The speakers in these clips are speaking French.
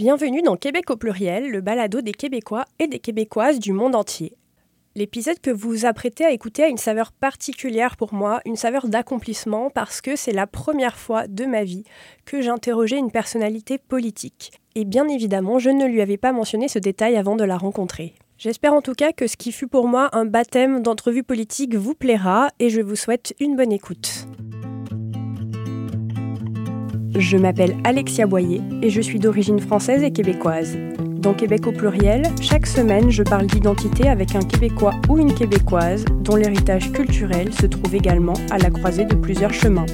Bienvenue dans Québec au pluriel, le balado des Québécois et des Québécoises du monde entier. L'épisode que vous vous apprêtez à écouter a une saveur particulière pour moi, une saveur d'accomplissement parce que c'est la première fois de ma vie que j'interrogeais une personnalité politique. Et bien évidemment, je ne lui avais pas mentionné ce détail avant de la rencontrer. J'espère en tout cas que ce qui fut pour moi un baptême d'entrevue politique vous plaira et je vous souhaite une bonne écoute. Je m'appelle Alexia Boyer et je suis d'origine française et québécoise. Dans Québec au pluriel, chaque semaine, je parle d'identité avec un Québécois ou une Québécoise dont l'héritage culturel se trouve également à la croisée de plusieurs chemins.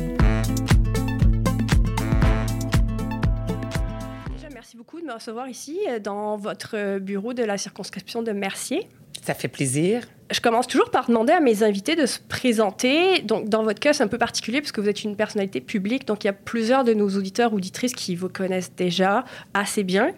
Déjà, merci beaucoup de me recevoir ici euh, dans votre bureau de la circonscription de Mercier. Ça fait plaisir je commence toujours par demander à mes invités de se présenter. Donc, dans votre cas, c'est un peu particulier parce que vous êtes une personnalité publique. Donc, il y a plusieurs de nos auditeurs auditrices qui vous connaissent déjà assez bien.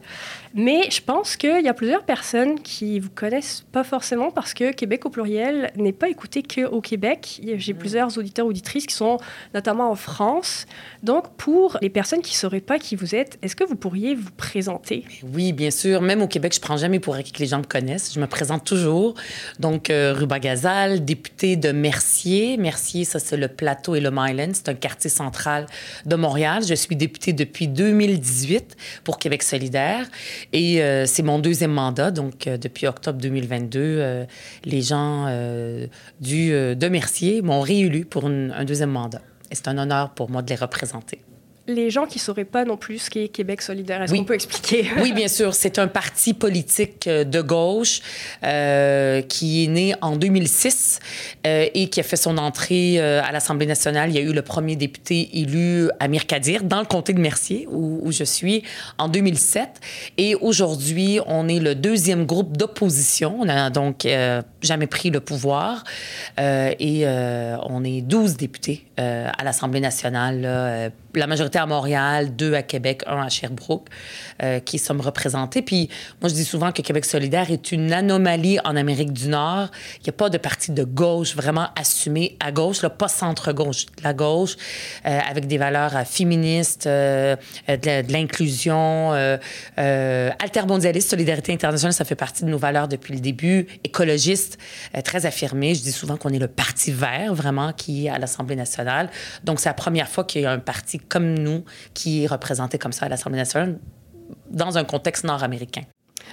Mais je pense qu'il y a plusieurs personnes qui vous connaissent pas forcément parce que Québec au pluriel n'est pas écouté qu'au Québec. J'ai mm. plusieurs auditeurs auditrices qui sont notamment en France. Donc, pour les personnes qui ne sauraient pas qui vous êtes, est-ce que vous pourriez vous présenter? Oui, bien sûr. Même au Québec, je prends jamais pour acquis que les gens me connaissent. Je me présente toujours. Donc, euh, Ruba Gazal, députée de Mercier. Mercier, ça, c'est le plateau et le Myland. C'est un quartier central de Montréal. Je suis députée depuis 2018 pour Québec solidaire. Et euh, c'est mon deuxième mandat. Donc, euh, depuis octobre 2022, les gens du, de Mercier m'ont réélu pour un deuxième mandat. Et c'est un honneur pour moi de les représenter les gens qui ne sauraient pas non plus ce qu'est Québec solidaire, est-ce qu'on peut expliquer? oui, bien sûr. C'est un parti politique euh, de gauche euh, qui est né en 2006 euh, et qui a fait son entrée à l'Assemblée nationale. Il y a eu le premier député élu, Amir Kadir, dans le comté de Mercier, où, où je suis, en 2007. Et aujourd'hui, on est le deuxième groupe d'opposition. On n'a donc jamais pris le pouvoir. et on est 12 députés à l'Assemblée nationale la majorité à Montréal, deux à Québec, un à Sherbrooke, euh, qui sommes représentés. Puis moi, je dis souvent que Québec solidaire est une anomalie en Amérique du Nord. Il n'y a pas de parti de gauche vraiment assumé à gauche, là, pas centre-gauche, la gauche, euh, avec des valeurs euh, féministes, de, l'inclusion, altermondialiste, solidarité internationale, ça fait partie de nos valeurs depuis le début, écologiste, très affirmé. Je dis souvent qu'on est le parti vert, vraiment, qui est à l'Assemblée nationale. Donc, c'est la première fois qu'il y a un parti comme nous qui est représenté comme ça à l'Assemblée nationale dans un contexte nord-américain.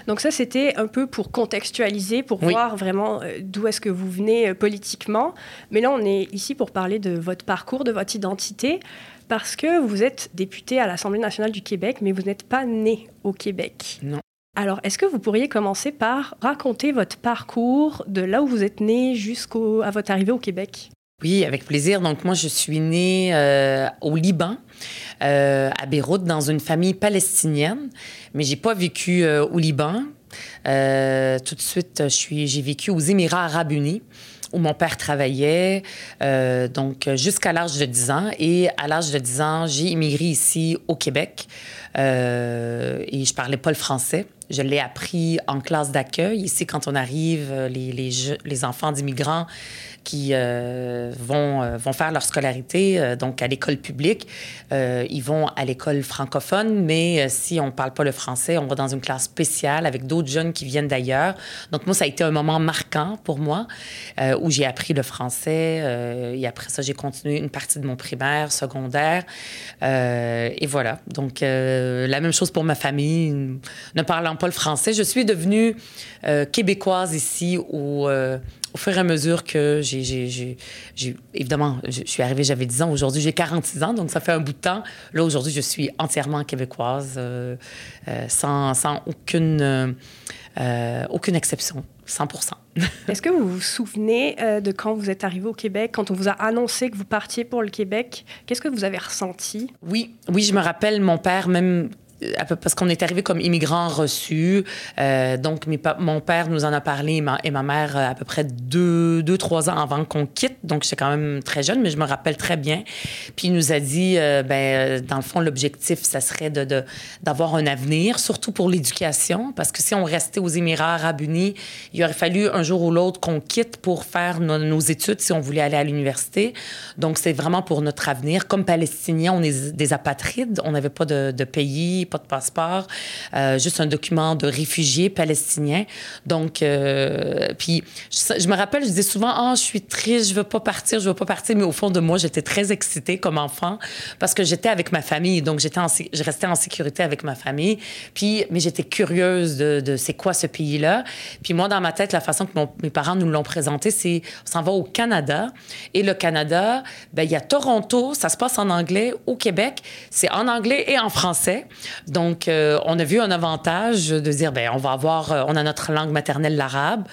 Donc ça, c'était un peu pour contextualiser, pour voir vraiment euh, d'où est-ce que vous venez euh, politiquement. Mais là, on est ici pour parler de votre parcours, de votre identité, parce que vous êtes député à l'Assemblée nationale du Québec, mais vous n'êtes pas né au Québec. Non. Alors, est-ce que vous pourriez commencer par raconter votre parcours de là où vous êtes né jusqu'à votre arrivée au Québec? Oui, avec plaisir. Donc, moi, je suis née euh, au Liban, euh, à Beyrouth, dans une famille palestinienne, mais j'ai pas vécu euh, au Liban. tout de suite, j'ai vécu aux Émirats arabes unis où mon père travaillait, donc jusqu'à l'âge de 10 ans. Et à l'âge de 10 ans, j'ai immigré ici au Québec et je parlais pas le français. Je l'ai appris en classe d'accueil. Ici, quand on arrive, les, les, les enfants d'immigrants, qui euh, vont, euh, vont faire leur scolarité euh, donc à l'école publique. ils vont à l'école francophone, mais si on ne parle pas le français, on va dans une classe spéciale avec d'autres jeunes qui viennent d'ailleurs. Donc moi, ça a été un moment marquant pour moi où j'ai appris le français et après ça, j'ai continué une partie de mon primaire, secondaire. et voilà. Donc la même chose pour ma famille. Ne parlant pas le français, je suis devenue québécoise ici au au fur et à mesure que j'ai. Évidemment, je, suis arrivée, j'avais 10 ans. Aujourd'hui, j'ai 46 ans, donc ça fait un bout de temps. Là, aujourd'hui, je suis entièrement québécoise, euh, euh, sans, sans, aucune, euh, aucune exception. 100 Est-ce que vous vous souvenez de quand vous êtes arrivé au Québec, quand on vous a annoncé que vous partiez pour le Québec? Qu'est-ce que vous avez ressenti? Oui, oui, je me rappelle, mon père, même parce qu'on est arrivé comme immigrants reçus. Euh, donc, mon père nous en a parlé et ma, mère euh, à peu près deux, deux trois ans avant qu'on quitte. Donc, j'étais quand même très jeune, mais je me rappelle très bien. Puis, il nous a dit, euh, ben, dans le fond, l'objectif, ça serait d'avoir un avenir, surtout pour l'éducation, parce que si on restait aux Émirats arabes unis, il aurait fallu un jour ou l'autre qu'on quitte pour faire nos, études si on voulait aller à l'université. Donc, c'est vraiment pour notre avenir. Comme Palestiniens, on est des apatrides, on n'avait pas de pays pas de passeport, euh, juste un document de réfugié palestinien. Donc, euh, puis je, me rappelle, je disais souvent, ah, je suis triste, je veux pas partir, je veux pas partir, mais au fond de moi, j'étais très excitée comme enfant parce que j'étais avec ma famille, donc j'étais, je restais en sécurité avec ma famille. Puis, mais j'étais curieuse de, de c'est quoi ce pays-là. Puis moi, dans ma tête, la façon que mes parents nous l'ont présenté, c'est on s'en va au Canada. Et le Canada, ben, il y a Toronto, ça se passe en anglais. Au Québec, c'est en anglais et en français. Donc, euh, on a vu un avantage de dire, ben, on va avoir, euh, on a notre langue maternelle, l'arabe.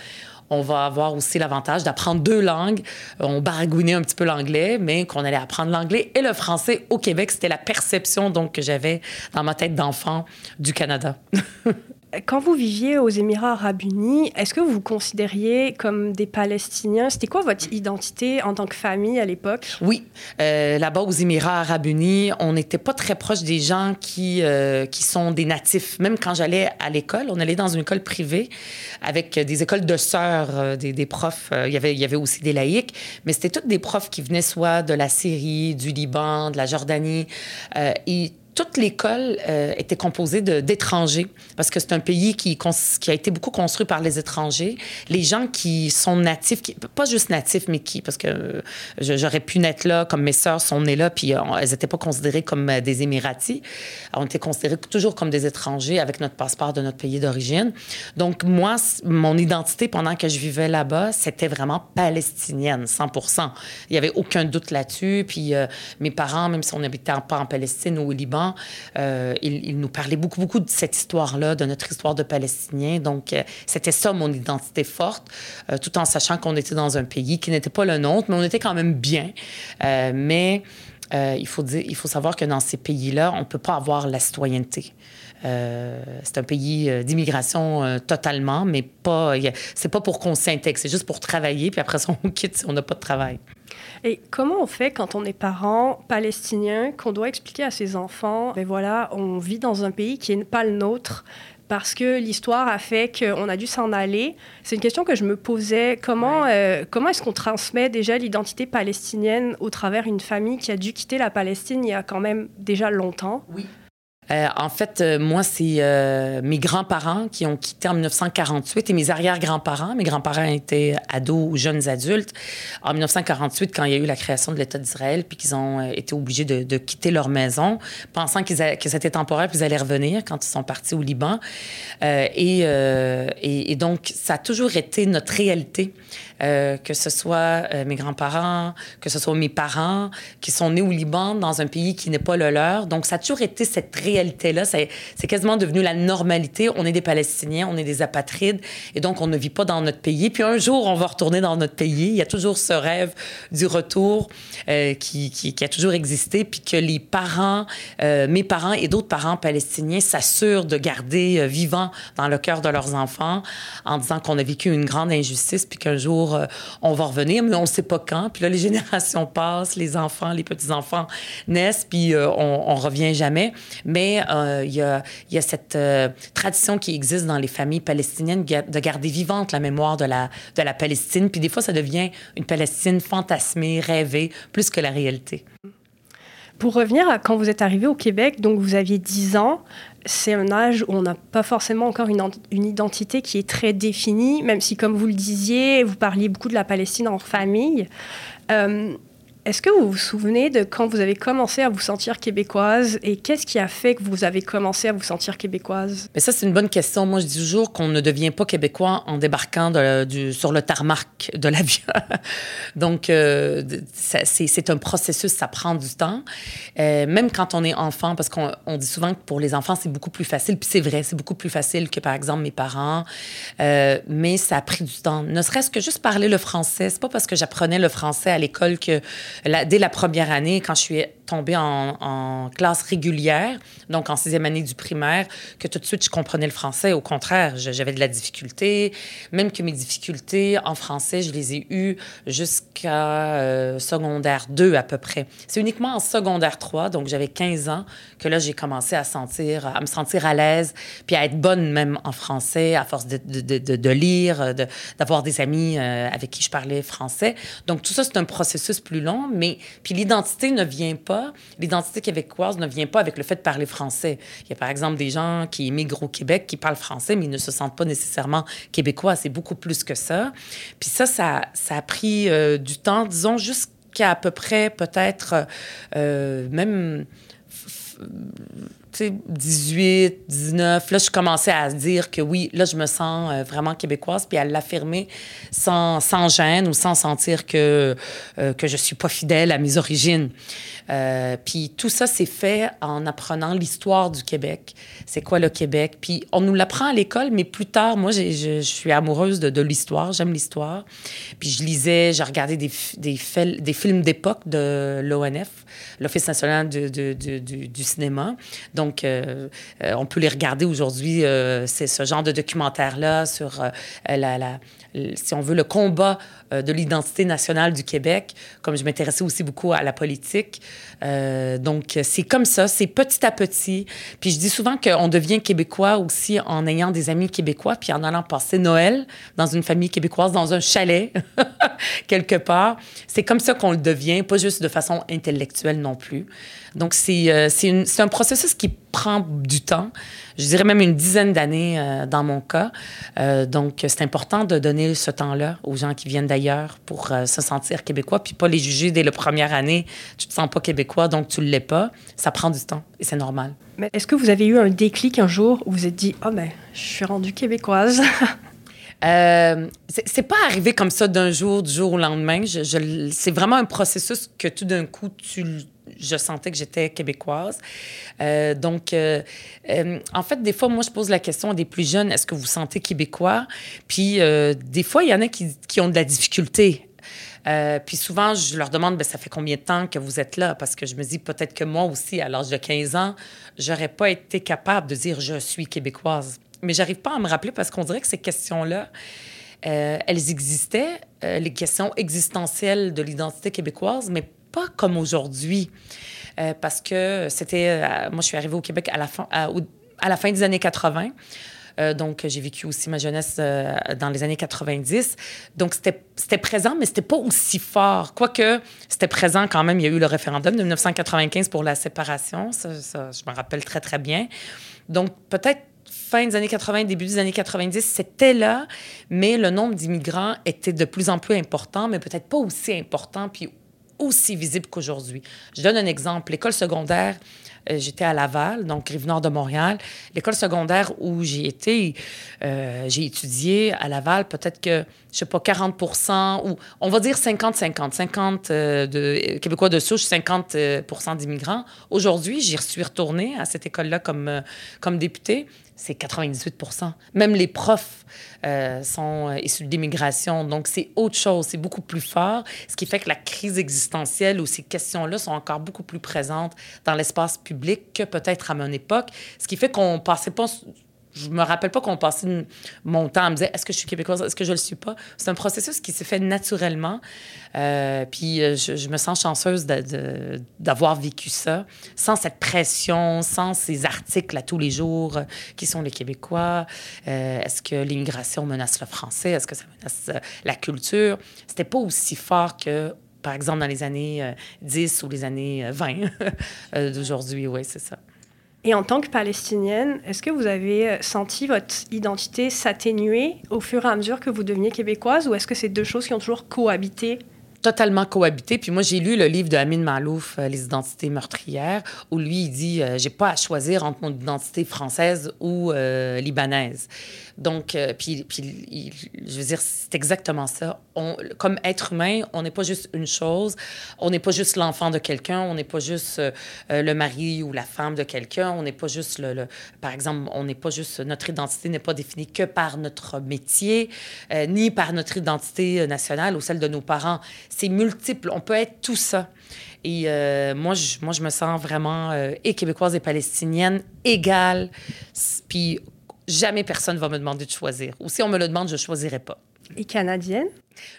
On va avoir aussi l'avantage d'apprendre deux langues. On baragouinait un petit peu l'anglais, mais qu'on allait apprendre l'anglais et le français au Québec. C'était la perception donc que j'avais dans ma tête d'enfant du Canada. Quand vous viviez aux Émirats arabes unis, est-ce que vous vous considériez comme des Palestiniens? C'était quoi votre identité en tant que famille à l'époque? Oui, euh, là-bas aux Émirats arabes unis, on n'était pas très proche des gens qui, euh, qui sont des natifs. Même quand j'allais à l'école, on allait dans une école privée avec des écoles de sœurs, euh, des, profs. il, y avait, y avait aussi des laïcs, mais c'était toutes des profs qui venaient soit de la Syrie, du Liban, de la Jordanie. Toute l'école euh, était composée d'étrangers, parce que c'est un pays qui, a été beaucoup construit par les étrangers. Les gens qui sont natifs, pas juste natifs, mais qui, parce que euh, j'aurais pu naître là, comme mes sœurs sont nées là, puis euh, elles n'étaient pas considérées comme des Émiratis. On était considérés toujours comme des étrangers avec notre passeport de notre pays d'origine. Donc, moi, mon identité pendant que je vivais là-bas, c'était vraiment palestinienne, 100 Il n'y avait aucun doute là-dessus. Puis mes parents, même si on n'habitait pas en Palestine ou au Liban, euh, il, nous parlait beaucoup, beaucoup de cette histoire-là, de notre histoire de Palestiniens. Donc, euh, c'était ça mon identité forte, euh, tout en sachant qu'on était dans un pays qui n'était pas le nôtre, mais on était quand même bien. mais il, faut dire, il faut savoir que dans ces pays-là, on ne peut pas avoir la citoyenneté. c'est un pays d'immigration totalement, mais pas. C'est pas pour qu'on s'intègre, c'est juste pour travailler, puis après on quitte si on n'a pas de travail. Et comment on fait quand on est parent palestinien, qu'on doit expliquer à ses enfants, ben voilà, on vit dans un pays qui n'est pas le nôtre, parce que l'histoire a fait qu'on a dû s'en aller? C'est une question que je me posais. Comment, euh, comment est-ce qu'on transmet déjà l'identité palestinienne au travers une famille qui a dû quitter la Palestine il y a quand même déjà longtemps? Oui. Euh, en fait, euh, moi, c'est euh, mes grands-parents qui ont quitté en 1948 et mes arrière-grands-parents. Mes grands-parents étaient ados ou jeunes adultes en 1948 quand il y a eu la création de l'État d'Israël, puis qu'ils ont été obligés de, quitter leur maison, pensant que c'était temporaire, puis ils allaient revenir quand ils sont partis au Liban. Et, et, donc, ça a toujours été notre réalité. que ce soit mes grands-parents, que ce soit mes parents, qui sont nés au Liban, dans un pays qui n'est pas le leur. Donc, ça a toujours été cette réalité réalité-là, c'est quasiment devenu la normalité. On est des Palestiniens, on est des apatrides, et donc on ne vit pas dans notre pays. Puis un jour, on va retourner dans notre pays. Il y a toujours ce rêve du retour euh, qui, a toujours existé, puis que les parents, euh, mes parents et d'autres parents palestiniens s'assurent de garder euh, vivant dans le cœur de leurs enfants en disant qu'on a vécu une grande injustice, puis qu'un jour, on va revenir, mais on ne sait pas quand. Puis là, les générations passent, les enfants, les petits-enfants naissent, puis on, on revient jamais. Mais euh, il y, a, cette euh, tradition qui existe dans les familles palestiniennes de garder vivante la mémoire de la, Palestine. Puis des fois, ça devient une Palestine fantasmée, rêvée, plus que la réalité. Pour revenir à quand vous êtes arrivé au Québec, donc vous aviez 10 ans, c'est un âge où on n'a pas forcément encore une, une, identité qui est très définie, même si, comme vous le disiez, vous parliez beaucoup de la Palestine en famille. Euh, est-ce que vous vous souvenez de quand vous avez commencé à vous sentir québécoise et qu'est-ce qui a fait que vous avez commencé à vous sentir québécoise? Mais ça, c'est une bonne question. Moi, je dis toujours qu'on ne devient pas québécois en débarquant sur le tarmac de l'avion. Donc, euh, c'est un processus, ça prend du temps. Euh, même quand on est enfant, parce qu'on dit souvent que pour les enfants, c'est beaucoup plus facile. Puis c'est vrai, c'est beaucoup plus facile que, par exemple, mes parents. Euh, mais ça a pris du temps. Ne serait-ce que juste parler le français. C'est pas parce que j'apprenais le français à l'école que dès la première année, quand je suis tombée en, classe régulière, donc en sixième année du primaire, que tout de suite je comprenais le français. Au contraire, j'avais de la difficulté. Même que mes difficultés en français, je les ai eues jusqu'à euh, secondaire 2 à peu près. C'est uniquement en secondaire 3, donc j'avais 15 ans, que là j'ai commencé à sentir, à me sentir à l'aise, puis à être bonne même en français, à force de, lire, d'avoir des amis euh, avec qui je parlais français. Donc tout ça, c'est un processus plus long. Mais puis l'identité ne vient pas, l'identité québécoise ne vient pas avec le fait de parler français. Il y a par exemple des gens qui émigrent au Québec qui parlent français, mais ils ne se sentent pas nécessairement québécois. C'est beaucoup plus que ça. Puis ça, ça, ça a pris euh, du temps, disons, jusqu'à à peu près peut-être euh, même 18, 19, là, je commençais à dire que oui, là, je me sens euh, vraiment québécoise, puis à l'affirmer sans, sans gêne ou sans sentir que, euh, que je suis pas fidèle à mes origines. Euh, puis tout ça, c'est fait en apprenant l'histoire du Québec. C'est quoi le Québec? Puis on nous l'apprend à l'école, mais plus tard, moi, je, suis amoureuse de, l'histoire. J'aime l'histoire. Puis je lisais, j'ai regardé des, films d'époque de l'ONF, l'Office national du cinéma. Donc, euh, euh, on peut les regarder aujourd'hui. C'est ce genre de documentaire-là sur la, si on veut, le combat de l'identité nationale du Québec, comme je m'intéressais aussi beaucoup à la politique. Euh, donc, c'est comme ça, c'est petit à petit. Puis je dis souvent qu'on devient québécois aussi en ayant des amis québécois, puis en allant passer Noël dans une famille québécoise, dans un chalet, quelque part. C'est comme ça qu'on le devient, pas juste de façon intellectuelle non plus. Donc, c'est euh, un processus qui prend du temps. Je dirais même une dizaine d'années euh, dans mon cas. Euh, donc, c'est important de donner ce temps-là aux gens qui viennent d'ailleurs pour se sentir québécois, puis pas les juger dès la première année. Tu te sens pas québécois, donc tu l'es pas. Ça prend du temps et c'est normal. Mais est-ce que vous avez eu un déclic un jour où vous vous êtes dit, oh ben, je suis rendue québécoise Euh, c'est pas arrivé comme ça d'un jour, du jour au lendemain. C'est vraiment un processus que tout d'un coup, je sentais que j'étais québécoise. Euh, donc, euh, euh, en fait, des fois, moi, je pose la question à des plus jeunes, est-ce que vous sentez québécois? Puis, des fois, il y en a qui, qui ont de la difficulté puis souvent, je leur demande, ben, ça fait combien de temps que vous êtes là? Parce que je me dis, peut-être que moi aussi, à l'âge de 15 ans, j'aurais pas été capable de dire, je suis québécoise mais j'arrive pas à me rappeler parce qu'on dirait que ces questions-là, euh, elles existaient, euh, les questions existentielles de l'identité québécoise, mais pas comme aujourd'hui. Euh, parce que c'était. moi, je suis arrivée au Québec à la fin, à, la fin des années 80. donc, j'ai vécu aussi ma jeunesse dans les années 90. Donc, c'était présent, mais c'était pas aussi fort. Quoique, c'était présent quand même. Il y a eu le référendum de 1995 pour la séparation. Ça, ça je me rappelle très, très bien. Donc, peut-être fin des années 80, début des années 90, c'était là, mais le nombre d'immigrants était de plus en plus important, mais peut-être pas aussi important puis aussi visible qu'aujourd'hui. Je donne un exemple. L'école secondaire, euh, j'étais à Laval, donc Rive-Nord de Montréal. L'école secondaire où j'ai été, euh, j'ai étudié à Laval, peut-être que, je sais pas, 40 ou on va dire 50-50, 50, euh, de Québécois de souche, 50 d'immigrants. Aujourd'hui, j'y suis retournée à cette école-là comme, comme députée c'est 98% Même les profs euh, sont euh, issus de l'immigration. Donc, c'est autre chose, c'est beaucoup plus fort, ce qui fait que la crise existentielle ou ces questions-là sont encore beaucoup plus présentes dans l'espace public que peut-être à mon époque, ce qui fait qu'on passait pas je me rappelle pas qu'on passait mon temps à me dire est-ce que je suis québécoise, est-ce que je le suis pas? C'est un processus qui s'est fait naturellement. Euh, puis euh, je, me sens chanceuse d'avoir vécu ça sans cette pression, sans ces articles à tous les jours euh, qui sont les Québécois. est-ce que l'immigration menace le français? Est-ce que ça menace la culture? C'était pas aussi fort que par exemple, dans les années 10 ou les années 20 d'aujourd'hui, oui, c'est ça. Et en tant que palestinienne, est-ce que vous avez euh, senti votre identité s'atténuer au fur et à mesure que vous deveniez québécoise ou est-ce que c'est deux choses qui ont toujours cohabité totalement cohabité. Puis moi, j'ai lu le livre de Amin Malouf, euh, Les identités meurtrières, où lui, il dit euh, J'ai pas à choisir entre mon identité française ou libanaise. Donc, euh, puis, puis je veux dire, c'est exactement ça. Comme être humain, on n'est pas juste une chose. On n'est pas juste l'enfant de quelqu'un. On n'est pas juste euh, euh, le mari ou la femme de quelqu'un. On n'est pas juste le, Par exemple, on n'est pas juste. Notre identité n'est pas définie que par notre métier, ni par notre identité nationale ou celle de nos parents. C'est multiple. On peut être tout ça. Et moi, je, moi, je me sens vraiment et québécoise et palestinienne égale. Puis jamais personne va me demander de choisir. Ou si on me le demande, je ne choisirai pas. Et canadienne?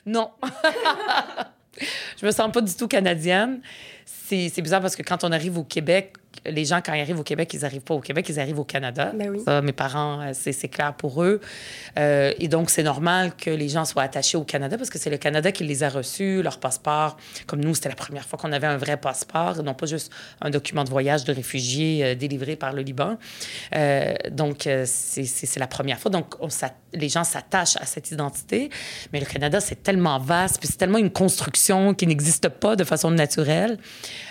Non. je me sens pas du tout canadienne. C'est bizarre parce que quand on arrive au Québec, les gens, quand ils arrivent au Québec, ils n'arrivent pas au Québec, ils arrivent au Canada. Ben oui. Ça, mes parents, euh, c'est clair pour eux. Euh, et donc, c'est normal que les gens soient attachés au Canada parce que c'est le Canada qui les a reçus, leur passeport. Comme nous, c'était la première fois qu'on avait un vrai passeport, non pas juste un document de voyage de réfugié euh, délivré par le Liban. Euh, donc, c'est- la première fois. Donc, on les gens s'attachent à cette identité. Mais le Canada, c'est tellement vaste, puis c'est tellement une construction qui n'existe pas de façon naturelle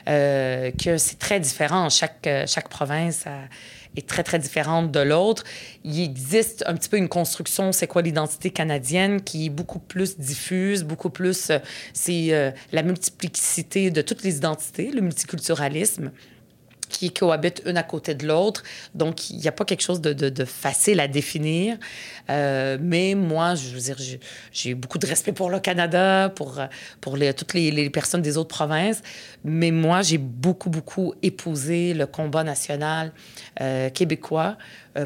que c'est très différent. Chaque, euh, chaque province est très, très différente de l'autre. Il existe un petit peu une construction, c'est quoi l'identité canadienne, qui est beaucoup plus diffuse, beaucoup plus... euh, c'est euh, la multiplicité de toutes les identités, le multiculturalisme qui cohabitent une à côté de l'autre. Donc, il n'y a pas quelque chose de, facile à définir. Euh, mais moi, je veux dire, j'ai- beaucoup de respect pour le Canada, pour, toutes les, personnes des autres provinces. Mais moi, j'ai beaucoup, beaucoup épousé le combat national euh, québécois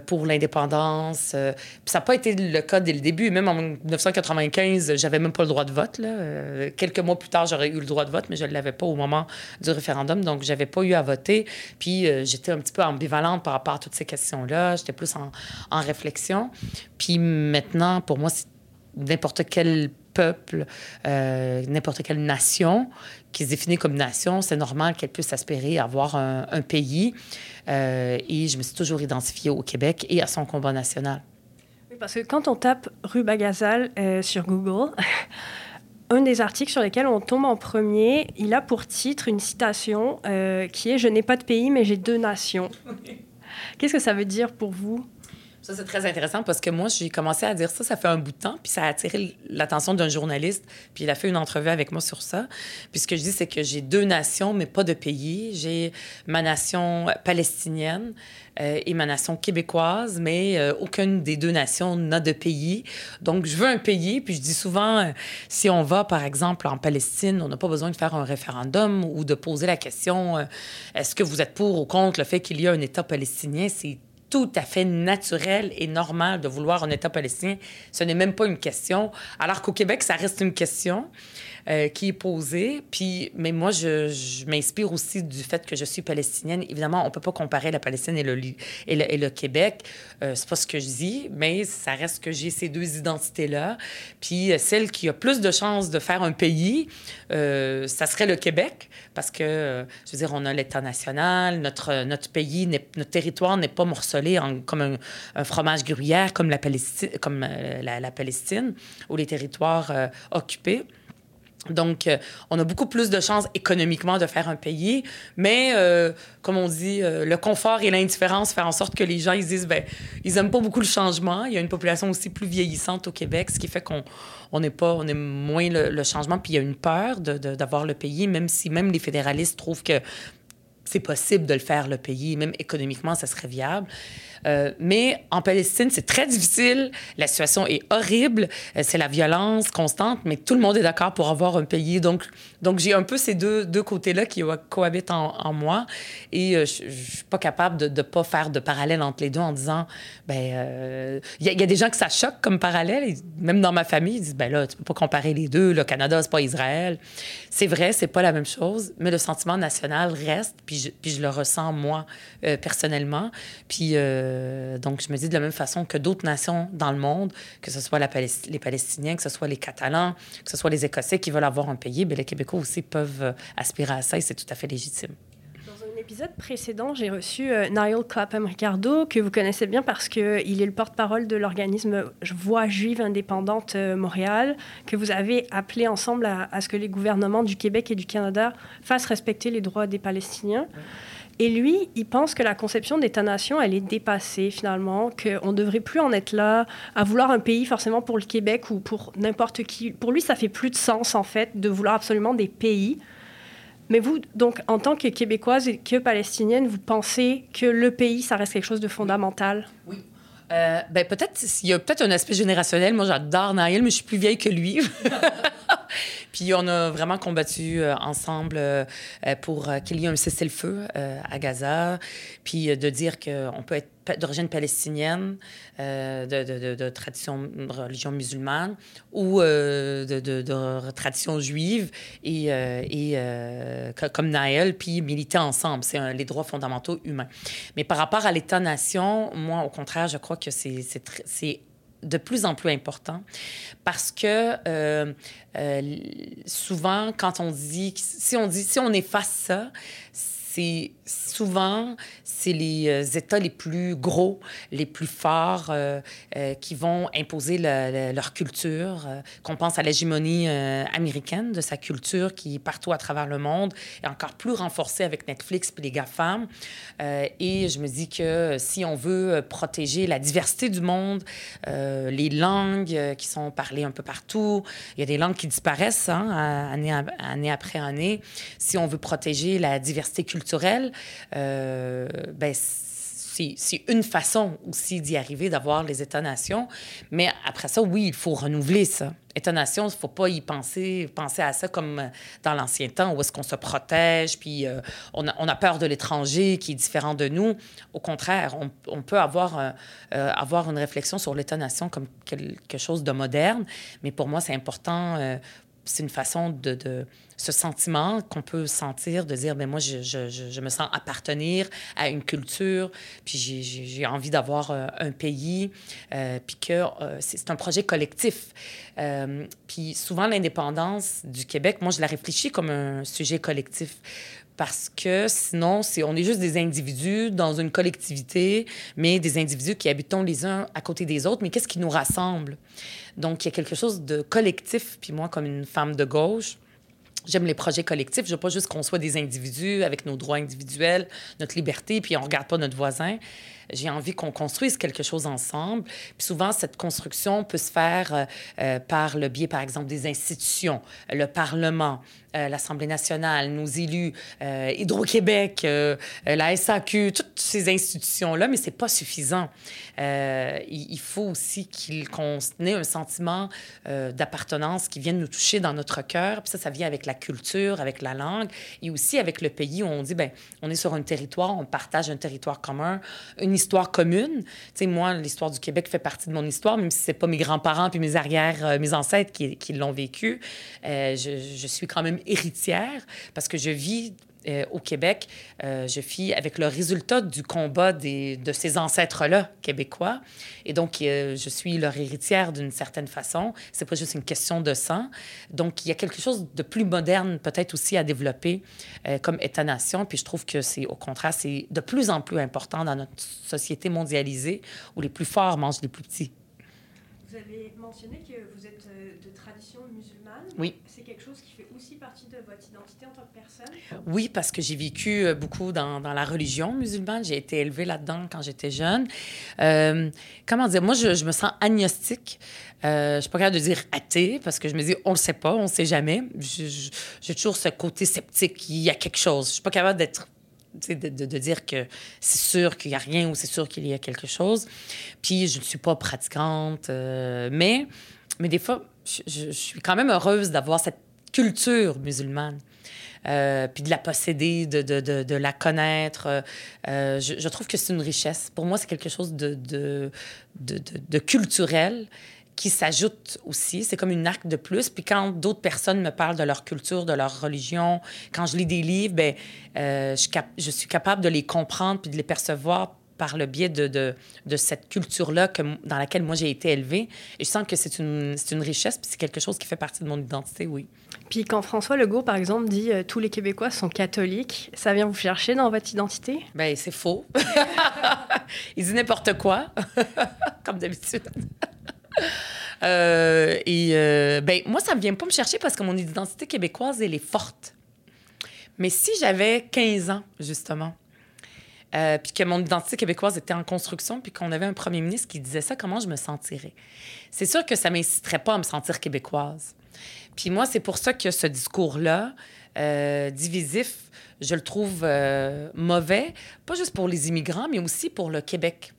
pour l'indépendance. Euh, puis ça n'a pas été le cas dès le début. Même en 1995, j'avais même pas le droit de vote. Euh, quelques mois plus tard, j'aurais eu le droit de vote, mais je ne l'avais pas au moment du référendum. Donc, j'avais pas eu à voter. Puis, euh, j'étais un petit peu ambivalente par rapport à toutes ces questions-là. J'étais plus en, réflexion. Puis maintenant, pour moi, c'est n'importe quel peuple, euh, n'importe quelle nation qui se définit comme nation, c'est normal qu'elle puisse aspirer à avoir un, un pays. Euh, et je me suis toujours identifiée au Québec et à son combat national. Oui, parce que quand on tape rue Bagazal euh, sur Google, un des articles sur lesquels on tombe en premier, il a pour titre une citation euh, qui est Je n'ai pas de pays, mais j'ai deux nations. Qu'est-ce que ça veut dire pour vous? Ça, c'est très intéressant parce que moi, j'ai commencé à dire ça, ça fait un bout de temps, puis ça a attiré l'attention d'un journaliste, puis il a fait une entrevue avec moi sur ça. Puis ce que je dis, c'est que j'ai deux nations, mais pas de pays. J'ai ma nation palestinienne euh, et ma nation québécoise, mais euh, aucune des deux nations n'a de pays. Donc, je veux un pays, puis je dis souvent, euh, si on va, par exemple, en Palestine, on n'a pas besoin de faire un référendum ou de poser la question, euh, est-ce que vous êtes pour ou contre le fait qu'il y a un État palestinien? C'est tout à fait naturel et normal de vouloir un État palestinien. Ce n'est même pas une question. Alors qu'au Québec, ça reste une question euh, qui est posée. Puis, mais moi, je, m'inspire aussi du fait que je suis palestinienne. Évidemment, on peut pas comparer la Palestine et le, Québec. Euh, c'est pas ce que je dis, mais ça reste que j'ai ces deux identités-là. Puis, euh, celle qui a plus de chances de faire un pays, euh, ça serait le Québec, parce que, euh, je veux dire, on a l'État national, notre, notre pays, notre territoire n'est pas morcelé en, comme un, fromage gruyère comme la Palestine, comme, la, la Palestine ou les territoires occupés. Donc, euh, on a beaucoup plus de chances économiquement de faire un pays, mais euh, comme on dit, euh, le confort et l'indifférence font en sorte que les gens ils se disent, ben, ils n'aiment pas beaucoup le changement. Il y a une population aussi plus vieillissante au Québec, ce qui fait qu'on on pas, on est moins le, le changement, puis il y a une peur d'avoir le pays, même si même les fédéralistes trouvent que c'est possible de le faire, le pays. Même économiquement, ça serait viable. Euh, mais en Palestine, c'est très difficile. La situation est horrible. Euh, c'est la violence constante, mais tout le monde est d'accord pour avoir un pays. Donc, donc j'ai un peu ces deux, deux côtés-là qui euh, cohabitent en, moi. Et euh, je suis pas capable de ne pas faire de parallèle entre les deux en disant, ben, euh, il il y a des gens que ça choque comme parallèle. Même dans ma famille, ils disent, ben là, tu peux pas comparer les deux. Le Canada, c'est pas Israël. C'est vrai, c'est pas la même chose, mais le sentiment national reste, puis je, puis je le ressens moi euh, personnellement. Puis euh, donc je me dis de la même façon que d'autres nations dans le monde, que ce soit les Palestiniens, que ce soit les Catalans, que ce soit les Écossais qui veulent avoir un pays, bien, les Québécois aussi peuvent euh, aspirer à ça et c'est tout à fait légitime. Dans un épisode précédent, j'ai reçu euh, Niall Clapham Ricardo, que vous connaissez bien parce qu'il est le porte-parole de l'organisme Voix juive indépendante euh, Montréal, que vous avez appelé ensemble à ce que les gouvernements du Québec et du Canada fassent respecter les droits des Palestiniens. Et lui, il pense que la conception d'État-nation, elle est dépassée finalement, qu'on ne devrait plus en être là, à vouloir un pays forcément pour le Québec ou pour n'importe qui. Pour lui, ça fait plus de sens en fait de vouloir absolument des pays. Mais vous, donc, en tant que Québécoise et que Palestinienne, vous pensez que le pays, ça reste quelque chose de fondamental? Oui. Euh, ben peut-être il y a peut-être un aspect générationnel. Moi, j'adore Naël, mais je suis plus vieille que lui. Puis on a vraiment combattu euh, ensemble euh, pour qu'il y ait un cessez-le-feu à Gaza, puis de dire qu'on peut être d'origine palestinienne, de, de, de, tradition religion musulmane ou de, tradition juive et comme Naël, puis militer ensemble. C'est les droits fondamentaux humains. Mais par rapport à l'État-nation, moi, au contraire, je crois que c'est de plus en plus important parce que euh, euh, souvent, quand on dit, si on dit, si on efface ça, c'est souvent, c'est les euh, États les plus gros, les plus forts euh, euh, qui vont imposer leur culture. qu'on pense à l'hégémonie américaine de sa culture qui est partout à travers le monde et encore plus renforcée avec Netflix et les GAFAM. et je me dis que si on veut protéger la diversité du monde, les langues qui sont parlées un peu partout, il y a des langues qui disparaissent hein, année, année après année. Si on veut protéger la diversité culturelle, euh, ben, c'est une façon aussi d'y arriver, d'avoir les États-nations. Mais après ça, oui, il faut renouveler ça. États-nations, il ne faut pas y penser, penser à ça comme dans l'ancien temps où est-ce qu'on se protège, puis euh, on, a, peur de l'étranger qui est différent de nous. Au contraire, on, peut avoir, euh, avoir une réflexion sur l'État-nation comme quelque chose de moderne. Mais pour moi, c'est important c'est une façon de ce sentiment qu'on peut sentir de dire ben moi je, je, je, me sens appartenir à une culture puis j'ai envie d'avoir euh, un pays euh, puis que euh, c'est un projet collectif puis souvent l'indépendance du Québec moi je la réfléchis comme un sujet collectif parce que sinon, c'est, on est juste des individus dans une collectivité, mais des individus qui habitons les uns à côté des autres. Mais qu'est-ce qui nous rassemble? Donc, il y a quelque chose de collectif. Puis moi, comme une femme de gauche, J'aime les projets collectifs. Je veux pas juste qu'on soit des individus avec nos droits individuels, notre liberté, puis on regarde pas notre voisin. J'ai envie qu'on construise quelque chose ensemble. Puis souvent, cette construction peut se faire euh, euh, par le biais, par exemple, des institutions, le Parlement, euh, l'Assemblée nationale, nos élus, Hydro-Québec, la SAQ, toutes ces institutions-là, mais c'est pas suffisant. il, faut aussi qu'on ait un sentiment d'appartenance qui vienne nous toucher dans notre cœur. Puis ça, ça vient avec la culture, avec la langue et aussi avec le pays où on dit, ben, on est sur un territoire, on partage un territoire commun, une histoire commune. Tu sais, moi, l'histoire du Québec fait partie de mon histoire, même si c'est pas mes grands-parents puis mes arrières, euh, mes ancêtres qui, l'ont vécu. Euh, je, je, suis quand même héritière parce que je vis euh, au Québec, euh, je vis avec le résultat du combat de ces ancêtres-là québécois. Et donc, euh, je suis leur héritière d'une certaine façon. C'est pas juste une question de sang. Donc, il y a quelque chose de plus moderne, peut-être aussi à développer comme État-nation. Puis je trouve que c'est, au contraire, c'est de plus en plus important dans notre société mondialisée où les plus forts mangent les plus petits. Vous avez mentionné que vous êtes de tradition musulmane. Oui. C'est quelque chose qui fait aussi partie de votre identité en tant que personne? Oui, parce que j'ai vécu euh, beaucoup dans, dans, la religion musulmane. J'ai été élevée là-dedans quand j'étais jeune. Euh, comment dire? Moi, je, je me sens agnostique. Euh, je ne suis pas capable de dire athée parce que je me dis, on ne le sait pas, on ne sait jamais. J'ai toujours ce côté sceptique. Il y a quelque chose. Je ne suis pas capable d'être de, dire que c'est sûr qu'il n'y a rien ou c'est sûr qu'il y a quelque chose. Puis je ne suis pas pratiquante, euh, mais, mais des fois, je, suis quand même heureuse d'avoir cette culture musulmane. Euh, puis de la posséder, de, la connaître. Euh, je, trouve que c'est une richesse. Pour moi, c'est quelque chose de culturel qui s'ajoute aussi. C'est comme une arc de plus. Puis quand d'autres personnes me parlent de leur culture, de leur religion, quand je lis des livres, ben, euh, je, cap je, suis capable de les comprendre puis de les percevoir par le biais de, de, de cette culture-là dans laquelle moi j'ai été élevée. Et je sens que c'est une, une richesse, puis c'est quelque chose qui fait partie de mon identité, oui. Puis quand François Legault, par exemple, dit euh, tous les Québécois sont catholiques, ça vient vous chercher dans votre identité? Ben c'est faux. Il dit n'importe quoi, comme d'habitude. Euh, et euh, ben, moi, ça ne vient pas me chercher parce que mon identité québécoise, elle est forte. Mais si j'avais 15 ans, justement, euh, puis que mon identité québécoise était en construction, puis qu'on avait un premier ministre qui disait ça, comment je me sentirais? C'est sûr que ça ne m'inciterait pas à me sentir québécoise. Puis moi, c'est pour ça que ce discours-là, euh, divisif, je le trouve mauvais, pas juste pour les immigrants, mais aussi pour le Québec.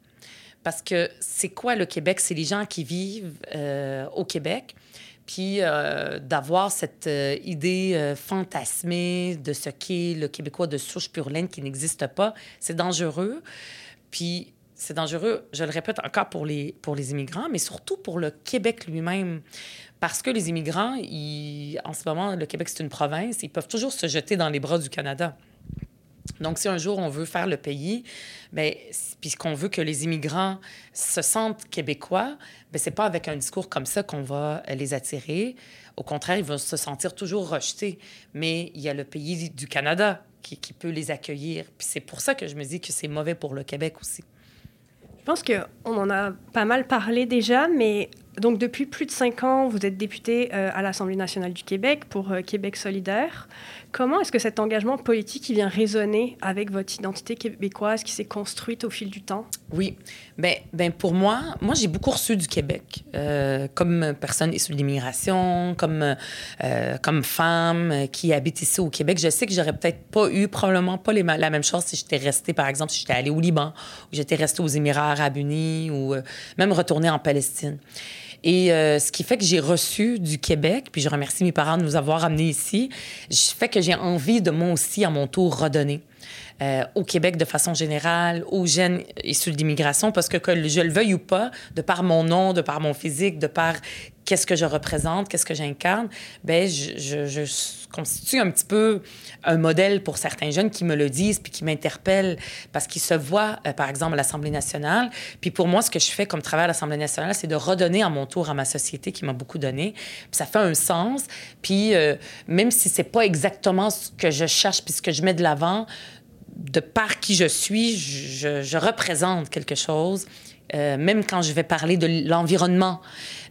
Parce que c'est quoi le Québec? C'est les gens qui vivent euh, au Québec. puis euh, d'avoir cette euh, idée fantasmée de ce qu'est le Québécois de souche pure laine qui n'existe pas, c'est dangereux. Puis c'est dangereux, je le répète encore pour les, pour les immigrants, mais surtout pour le Québec lui-même. Parce que les immigrants, ils, en ce moment, le Québec, c'est une province, ils peuvent toujours se jeter dans les bras du Canada. Donc, si un jour on veut faire le pays, bien, puisqu'on veut que les immigrants se sentent québécois, bien, c'est pas avec un discours comme ça qu'on va les attirer. Au contraire, ils vont se sentir toujours rejetés. Mais il y a le pays du Canada qui, qui peut les accueillir. Puis c'est pour ça que je me dis que c'est mauvais pour le Québec aussi. Je pense qu'on en a pas mal parlé déjà, mais donc depuis plus de cinq ans, vous êtes député euh, à l'Assemblée nationale du Québec pour euh, Québec solidaire. Comment est-ce que cet engagement politique il vient résonner avec votre identité québécoise qui s'est construite au fil du temps? Oui. Ben, ben pour moi, moi, j'ai beaucoup reçu du Québec euh, comme personne issue de l'immigration, comme, comme femme qui habite ici au Québec. Je sais que j'aurais peut-être pas eu, probablement pas la même chose si j'étais restée, par exemple, si j'étais allée au Liban, ou j'étais restée aux Émirats arabes unis, ou même retournée en Palestine. Et euh, ce qui fait que j'ai reçu du Québec, puis je remercie mes parents de nous avoir amenés ici, fait que j'ai envie de moi aussi, à mon tour, redonner. Euh, au Québec de façon générale, aux jeunes issus de l'immigration, parce que que je le veuille ou pas, de par mon nom, de par mon physique, de par qu'est-ce que je représente, qu'est-ce que j'incarne, ben je, constitue un petit peu un modèle pour certains jeunes qui me le disent puis qui m'interpellent parce qu'ils se voient, euh, par exemple, à l'Assemblée nationale. Puis pour moi, ce que je fais comme travail à l'Assemblée nationale, c'est de redonner à mon tour à ma société qui m'a beaucoup donné. Puis ça fait un sens. Puis euh, même si c'est pas exactement ce que je cherche puis ce que je mets de l'avant, de par qui je suis, je représente quelque chose euh, même quand je vais parler de l'environnement,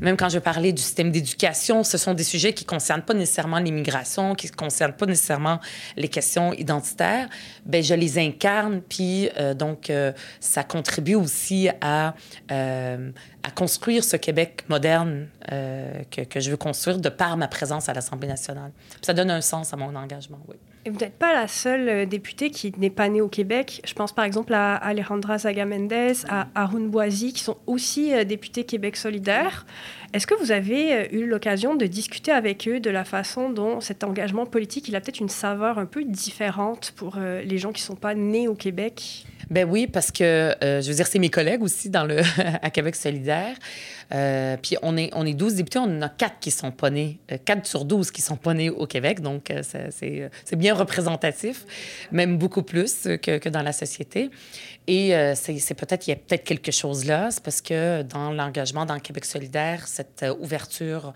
même quand je vais parler du système d'éducation, ce sont des sujets qui ne concernent pas nécessairement l'immigration, qui ne concernent pas nécessairement les questions identitaires. Ben, je les incarne, puis euh, donc euh, ça contribue aussi à, à construire ce Québec moderne que, que, je veux construire de par ma présence à l'Assemblée nationale. ça donne un sens à mon engagement, oui. Et vous n'êtes pas la seule députée qui n'est pas née au Québec. Je pense par exemple à Alejandra Zaga-Mendes, à Arun Bois qui sont aussi euh, députés Québec solidaire. Est-ce que vous avez euh, eu l'occasion de discuter avec eux de la façon dont cet engagement politique, il a peut-être une saveur un peu différente pour euh, les gens qui ne sont pas nés au Québec? Ben oui, parce que, je veux dire, c'est mes collègues aussi dans le, à Québec solidaire. Euh, puis on est, on est 12 députés, on en a 4 qui sont pas nés, 4 euh, sur 12 qui sont pas nés au Québec, donc euh, c'est bien représentatif, même beaucoup plus que, que dans la société. Et c'est peut-être, il y a peut-être quelque chose là, c'est parce que dans l'engagement dans Québec solidaire, cette ouverture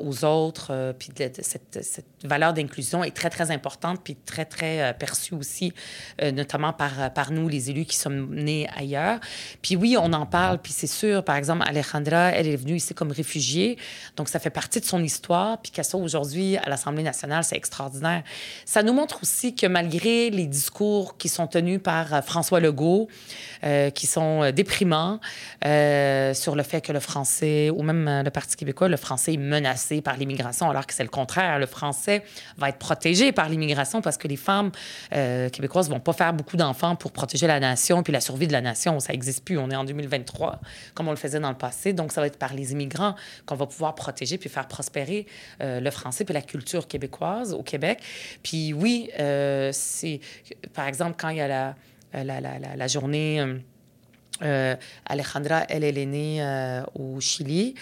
aux autres, puis cette, valeur d'inclusion est très, très importante, puis très, très perçue aussi, notamment par, par nous, les élus qui sommes nés ailleurs. Puis oui, on en parle, puis c'est sûr, par exemple, Alejandro elle est venue ici comme réfugiée. Donc, ça fait partie de son histoire. Puis soit aujourd'hui à l'Assemblée nationale, c'est extraordinaire. Ça nous montre aussi que malgré les discours qui sont tenus par euh, François Legault, euh, qui sont euh, déprimants euh, sur le fait que le français, ou même le Parti québécois, le français est menacé par l'immigration, alors que c'est le contraire. Le français va être protégé par l'immigration parce que les femmes québécoises vont pas faire beaucoup d'enfants pour protéger la nation puis la survie de la nation. Ça n'existe plus. On est en 2023, comme on le faisait dans le passé. Donc, ça va être par les immigrants qu'on va pouvoir protéger puis faire prospérer le français puis la culture québécoise au Québec. Puis oui, c'est, par exemple, quand il y a la, la, la, la, la journée... Euh, Alejandra, elle, elle est née au Chili.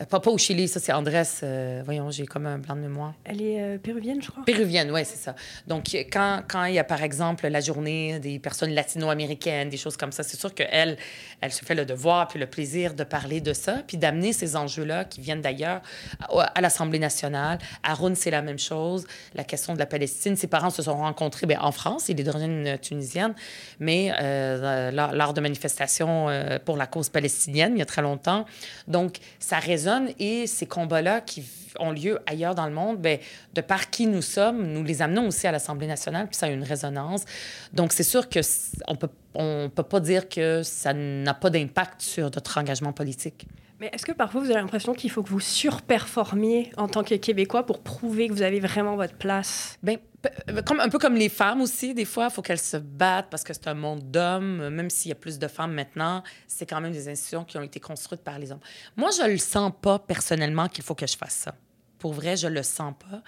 Euh, pas, au Chili, ça c'est Andrés. Euh, voyons, j'ai comme un blanc de mémoire. Elle est euh, péruvienne, je crois. Péruvienne, oui, c'est ça. Donc, quand, quand il y a par exemple la journée des personnes latino-américaines, des choses comme ça, c'est sûr qu'elle, elle se fait le devoir puis le plaisir de parler de ça, puis d'amener ces enjeux-là qui viennent d'ailleurs à, l'Assemblée nationale. À Rouen, c'est la même chose. La question de la Palestine, ses parents se sont rencontrés bien, en France, il est d'origine tunisienne, mais lors, de manifestations pour la cause palestinienne il y a très longtemps. Donc, ça et ces combats-là qui ont lieu ailleurs dans le monde, bien, de par qui nous sommes, nous les amenons aussi à l'Assemblée nationale, puis ça a une résonance. Donc, c'est sûr qu'on peut on ne peut pas dire que ça n'a pas d'impact sur notre engagement politique. Mais est-ce que parfois vous avez l'impression qu'il faut que vous surperformiez en tant que Québécois pour prouver que vous avez vraiment votre place? Bien, comme, un peu comme les femmes aussi, des fois, il faut qu'elles se battent parce que c'est un monde d'hommes. Même s'il y a plus de femmes maintenant, c'est quand même des institutions qui ont été construites par les hommes. Moi, je le sens pas personnellement qu'il faut que je fasse ça. Pour vrai, je le sens pas.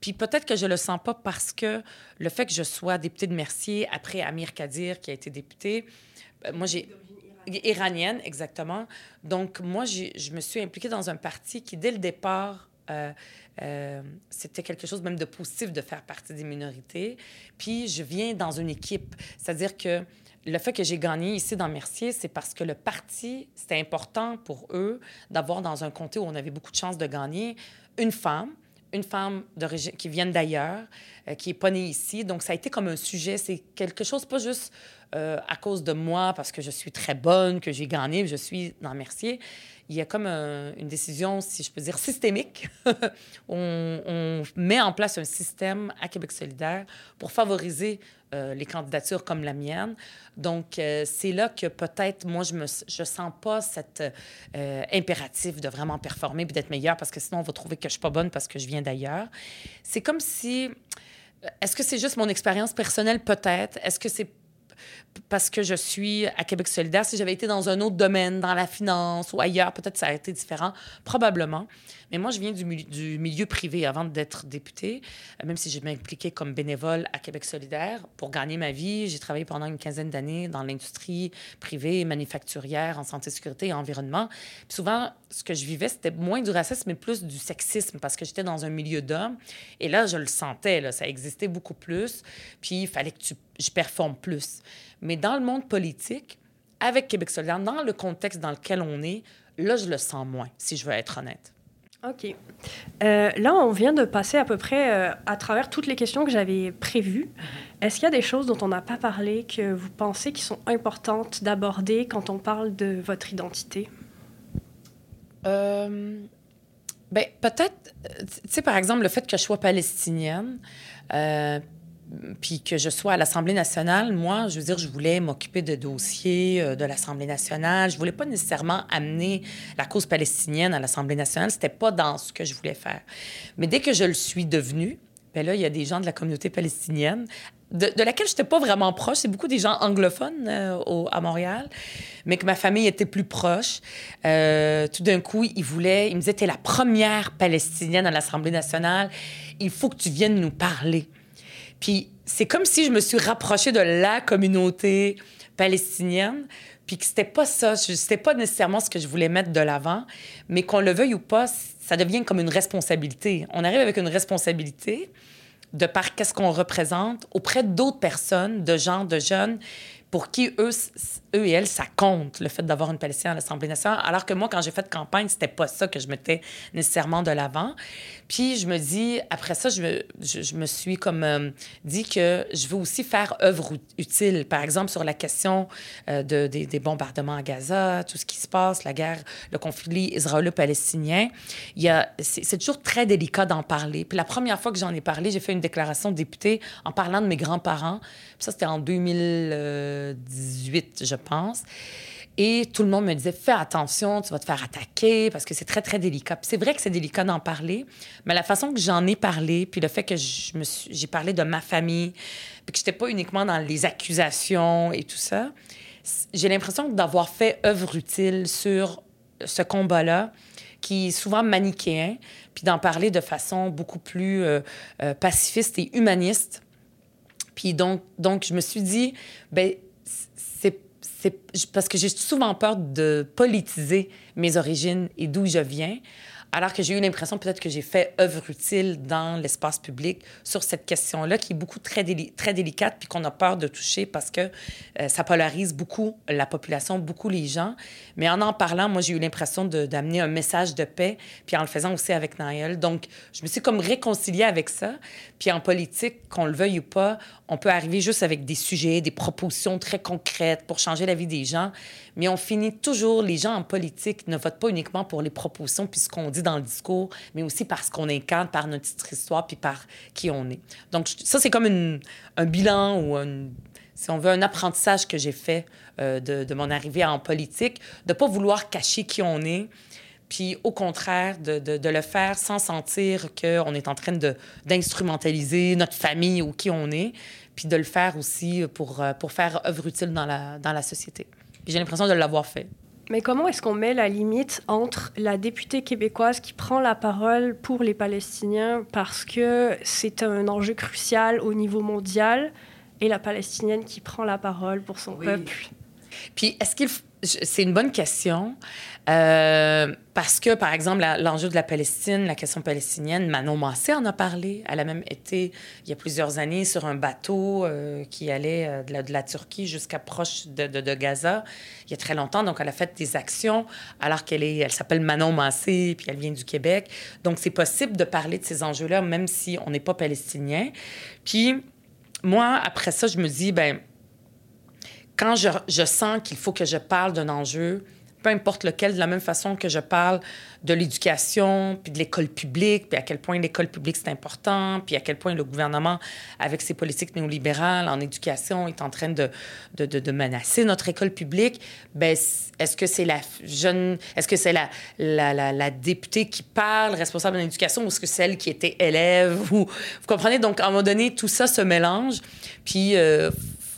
Puis peut-être que je le sens pas parce que le fait que je sois députée de Mercier après Amir Kadir, qui a été député, euh, moi, j'ai Iranienne, exactement. Donc, moi, je me suis impliquée dans un parti qui, dès le départ, euh, euh, c'était quelque chose même de positif de faire partie des minorités. Puis, je viens dans une équipe. C'est-à-dire que le fait que j'ai gagné ici dans Mercier, c'est parce que le parti, c'était important pour eux d'avoir dans un comté où on avait beaucoup de chances de gagner une femme une femme qui vient d'ailleurs, euh, qui n'est pas née ici. Donc, ça a été comme un sujet. C'est quelque chose, pas juste euh, à cause de moi, parce que je suis très bonne, que j'ai gagné, je suis dans Mercier. Il y a comme une décision, si je peux dire, systémique. on, met en place un système à Québec solidaire pour favoriser euh, les candidatures comme la mienne. Donc, euh, c'est là que peut-être, moi, je ne je sens pas cet euh, impératif de vraiment performer et d'être meilleure parce que sinon, on va trouver que je ne suis pas bonne parce que je viens d'ailleurs. C'est comme si... Est-ce que c'est juste mon expérience personnelle? Peut-être. Est-ce que c'est parce que je suis à Québec solidaire. Si j'avais été dans un autre domaine, dans la finance ou ailleurs, peut-être ça aurait été différent, probablement. Mais moi, je viens du, milieu privé avant d'être députée, euh, même si j'ai impliqué comme bénévole à Québec solidaire pour gagner ma vie. J'ai travaillé pendant une quinzaine d'années dans l'industrie privée, manufacturière, en santé, sécurité et environnement. Puis souvent, ce que je vivais, c'était moins du racisme, mais plus du sexisme, parce que j'étais dans un milieu d'hommes. Et là, je le sentais, ça existait beaucoup plus. Puis il fallait que je performe plus. Mais dans le monde politique, avec Québec solidaire, dans le contexte dans lequel on est, là, je le sens moins, si je veux être honnête. OK. Euh, là, on vient de passer à peu près euh, à travers toutes les questions que j'avais prévues. Mm-hmm. Est-ce qu'il y a des choses dont on n'a pas parlé que vous pensez qui sont importantes d'aborder quand on parle de votre identité? Euh, ben, peut-être, tu sais, par exemple, le fait que je sois palestinienne, puis que je sois à l'Assemblée nationale, moi, je veux dire, je voulais m'occuper de dossiers euh, de l'Assemblée nationale. Je voulais pas nécessairement amener la cause palestinienne à l'Assemblée nationale. C'était pas dans ce que je voulais faire. Mais dès que je le suis devenu, ben là, il y a des gens de la communauté palestinienne de, laquelle je n'étais pas vraiment proche. C'est beaucoup des gens anglophones euh, à Montréal, mais que ma famille était plus proche. Euh, tout d'un coup, ils voulaient, ils me disaient, tu es la première palestinienne à l'Assemblée nationale. Il faut que tu viennes nous parler. Puis c'est comme si je me suis rapprochée de la communauté palestinienne, puis que c'était pas ça, c'était pas nécessairement ce que je voulais mettre de l'avant, mais qu'on le veuille ou pas, ça devient comme une responsabilité. On arrive avec une responsabilité de par qu'est-ce qu'on représente auprès d'autres personnes, de gens, de jeunes, pour qui eux, eux et elles, ça compte, le fait d'avoir une Palestinienne à l'Assemblée nationale. Alors que moi, quand j'ai fait campagne, c'était pas ça que je mettais nécessairement de l'avant. Puis je me dis, après ça, je me, suis comme euh, dit que je veux aussi faire œuvre utile. Par exemple, sur la question euh, de, des, bombardements à Gaza, tout ce qui se passe, la guerre, le conflit israélo-palestinien, c'est, toujours très délicat d'en parler. Puis la première fois que j'en ai parlé, j'ai fait une déclaration de député en parlant de mes grands-parents. Ça, c'était en 2018 je pense. Et tout le monde me disait, fais attention, tu vas te faire attaquer parce que c'est très, très délicat. c'est vrai que c'est délicat d'en parler, mais la façon que j'en ai parlé, puis le fait que j'ai parlé de ma famille, puis que j'étais pas uniquement dans les accusations et tout ça, j'ai l'impression d'avoir fait œuvre utile sur ce combat-là qui est souvent manichéen, puis d'en parler de façon beaucoup plus euh, euh, pacifiste et humaniste. Puis donc, donc, je me suis dit, ben c'est parce que j'ai souvent peur de politiser mes origines et d'où je viens. Alors que j'ai eu l'impression peut-être que j'ai fait œuvre utile dans l'espace public sur cette question-là, qui est beaucoup très, très délicate, puis qu'on a peur de toucher parce que euh, ça polarise beaucoup la population, beaucoup les gens. Mais en en parlant, moi, j'ai eu l'impression d'amener un message de paix, puis en le faisant aussi avec Naël. Donc, je me suis comme réconciliée avec ça. Puis en politique, qu'on le veuille ou pas, on peut arriver juste avec des sujets, des propositions très concrètes pour changer la vie des gens. Mais on finit toujours, les gens en politique ne votent pas uniquement pour les propositions puis ce qu'on dit dans le discours, mais aussi parce qu'on incarne, par notre histoire puis par qui on est. Donc, ça, c'est comme un bilan ou une si on veut, un apprentissage que j'ai fait euh, de, mon arrivée en politique, de ne pas vouloir cacher qui on est, puis au contraire, de le faire sans sentir qu'on est en train d'instrumentaliser notre famille ou qui on est, puis de le faire aussi pour, euh, pour faire œuvre utile dans la, dans la société. J'ai l'impression de l'avoir fait. Mais comment est-ce qu'on met la limite entre la députée québécoise qui prend la parole pour les Palestiniens parce que c'est un enjeu crucial au niveau mondial et la Palestinienne qui prend la parole pour son oui. peuple? Puis est-ce qu'il c'est une bonne question. Euh, parce que, par exemple, l'enjeu de la Palestine, la question palestinienne, Manon Massé en a parlé. Elle a même été, il y a plusieurs années, sur un bateau euh, qui allait euh, de, la, Turquie jusqu'à proche de, Gaza, il y a très longtemps. Donc, elle a fait des actions alors qu'elle est, elle s'appelle Manon Massé, puis elle vient du Québec. Donc, c'est possible de parler de ces enjeux-là, même si on n'est pas palestinien. Puis, moi, après ça, je me dis, ben quand je sens qu'il faut que je parle d'un enjeu, peu importe lequel, de la même façon que je parle de l'éducation, puis de l'école publique, puis à quel point l'école publique c'est important, puis à quel point le gouvernement, avec ses politiques néolibérales en éducation, est en train de, de, de, menacer notre école publique, ben est-ce que c'est la jeune, est-ce que c'est la, la, la, députée qui parle, responsable de l'éducation, ou est-ce que celle qui était élève, ou, vous comprenez? Donc, à un moment donné, tout ça se mélange, puis... Euh,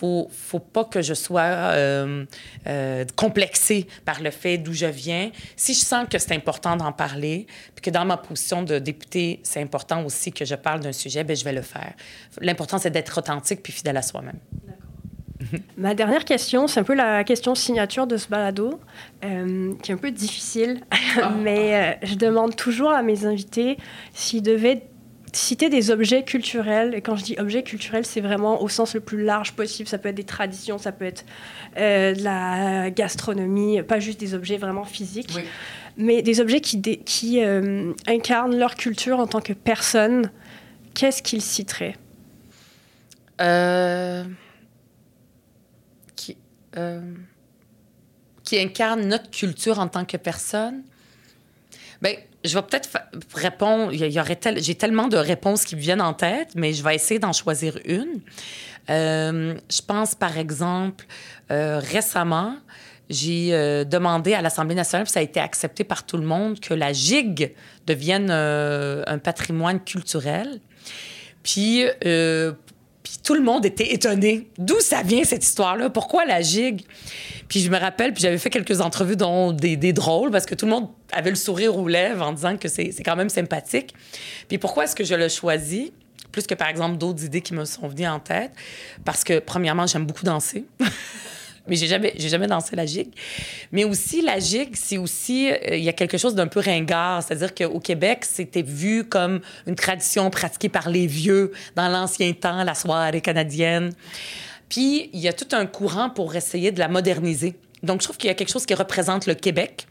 faut, faut pas que je sois euh, euh, complexée par le fait d'où je viens. Si je sens que c'est important d'en parler, puis que dans ma position de députée, c'est important aussi que je parle d'un sujet, ben je vais le faire. L'important, c'est d'être authentique puis fidèle à soi-même. Ma dernière question, c'est un peu la question signature de ce balado, euh, qui est un peu difficile, oh. mais euh, je demande toujours à mes invités s'ils devaient citer des objets culturels. Et quand je dis objets culturels, c'est vraiment au sens le plus large possible. Ça peut être des traditions, ça peut être euh, de la gastronomie, pas juste des objets vraiment physiques, oui. mais des objets qui, qui euh, incarnent leur culture en tant que personne. Qu'est-ce qu'ils citeraient? Euh... qui, qui incarnent notre culture en tant que personne. Bien, je vais peut-être répondre. Il y aurait tel, j'ai tellement de réponses qui me viennent en tête, mais je vais essayer d'en choisir une. Euh, je pense, par exemple, euh, récemment, j'ai euh, demandé à l'Assemblée nationale, puis ça a été accepté par tout le monde, que la gigue devienne un patrimoine culturel. Puis, puis tout le monde était étonné. D'où ça vient cette histoire-là? Pourquoi la gigue? Puis je me rappelle, puis j'avais fait quelques entrevues dont des, des, drôles parce que tout le monde avait le sourire aux lèvres en disant que c'est quand même sympathique. Puis pourquoi est-ce que je l'ai choisi? Plus que par exemple d'autres idées qui me sont venues en tête. Parce que premièrement, j'aime beaucoup danser. mais j'ai jamais, j'ai jamais dansé la gigue. Mais aussi, la gigue, c'est aussi, euh, il y a quelque chose d'un peu ringard. C'est-à-dire qu'au Québec, c'était vu comme une tradition pratiquée par les vieux dans l'ancien temps, la soirée canadienne. Puis, il y a tout un courant pour essayer de la moderniser. Donc, je trouve qu'il y a quelque chose qui représente le Québec.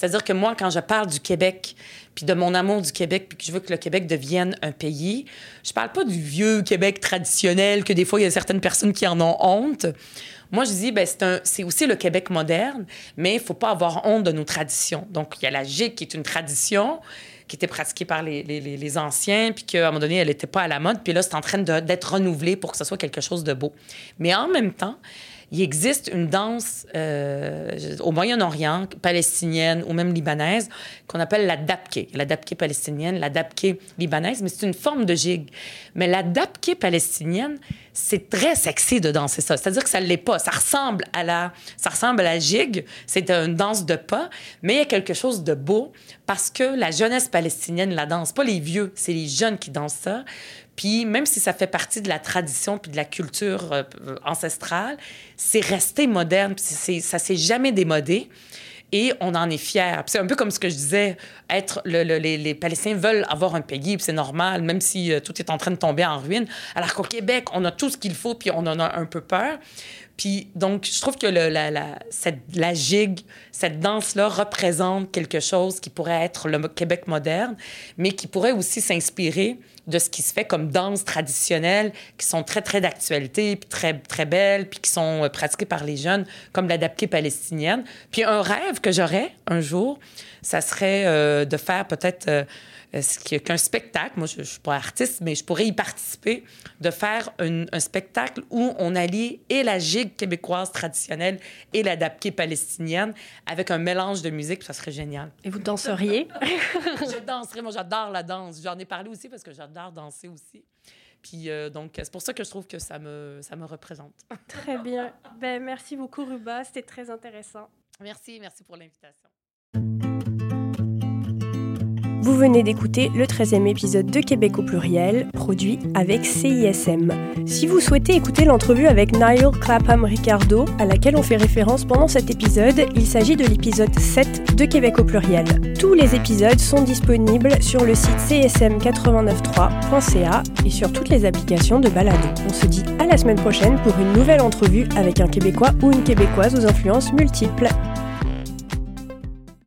C'est-à-dire que moi, quand je parle du Québec, puis de mon amour du Québec, puis que je veux que le Québec devienne un pays, je parle pas du vieux Québec traditionnel, que des fois, il y a certaines personnes qui en ont honte. Moi, je dis, ben, c'est aussi le Québec moderne, mais il faut pas avoir honte de nos traditions. Donc, il y a la gigue qui est une tradition, qui était pratiquée par les, les, anciens, puis qu'à un moment donné, elle n'était pas à la mode. Puis là, c'est en train d'être renouvelé pour que ce soit quelque chose de beau. Mais en même temps, il existe une danse euh, au Moyen-Orient, palestinienne ou même libanaise, qu'on appelle la dabke. La palestinienne, la libanaise, mais c'est une forme de gigue. Mais la dabke palestinienne, c'est très sexy de danser ça. C'est-à-dire que ça ne l'est pas. Ça ressemble à la, ça ressemble à la gigue. C'est une danse de pas, mais il y a quelque chose de beau parce que la jeunesse palestinienne la danse. Pas les vieux, c'est les jeunes qui dansent ça. Puis même si ça fait partie de la tradition puis de la culture euh, ancestrale, c'est resté moderne. Puis ça s'est jamais démodé. Et on en est fiers. C'est un peu comme ce que je disais, être le, le, les, les, Palestiniens veulent avoir un pays, puis c'est normal, même si euh, tout est en train de tomber en ruine. Alors qu'au Québec, on a tout ce qu'il faut, puis on en a un peu peur. Puis donc, je trouve que la, la, cette, la gigue, cette danse-là représente quelque chose qui pourrait être le Québec moderne, mais qui pourrait aussi s'inspirer de ce qui se fait comme danse traditionnelle, qui sont très, très d'actualité, puis très, très belles, puis qui sont euh, pratiquées par les jeunes, comme l'adaptée palestinienne. Puis un rêve que j'aurais un jour, ça serait euh, de faire peut-être... Euh, qu'un spectacle, moi je ne suis pas artiste, mais je pourrais y participer, de faire un, spectacle où on allie et la gigue québécoise traditionnelle et la dabke palestinienne avec un mélange de musique, ça serait génial. Et vous danseriez? je danserais, moi j'adore la danse. J'en ai parlé aussi parce que j'adore danser aussi. Puis euh, donc, c'est pour ça que je trouve que ça me, ça me représente. Très bien. Ben, merci beaucoup, Ruba. C'était très intéressant. Merci, merci pour l'invitation. Vous venez d'écouter le 13e épisode de Québec au pluriel, produit avec CISM. Si vous souhaitez écouter l'entrevue avec Niall Clapham Ricardo, à laquelle on fait référence pendant cet épisode, il s'agit de l'épisode 7 de Québec au pluriel. Tous les épisodes sont disponibles sur le site csm893.ca et sur toutes les applications de balado. On se dit à la semaine prochaine pour une nouvelle entrevue avec un Québécois ou une Québécoise aux influences multiples.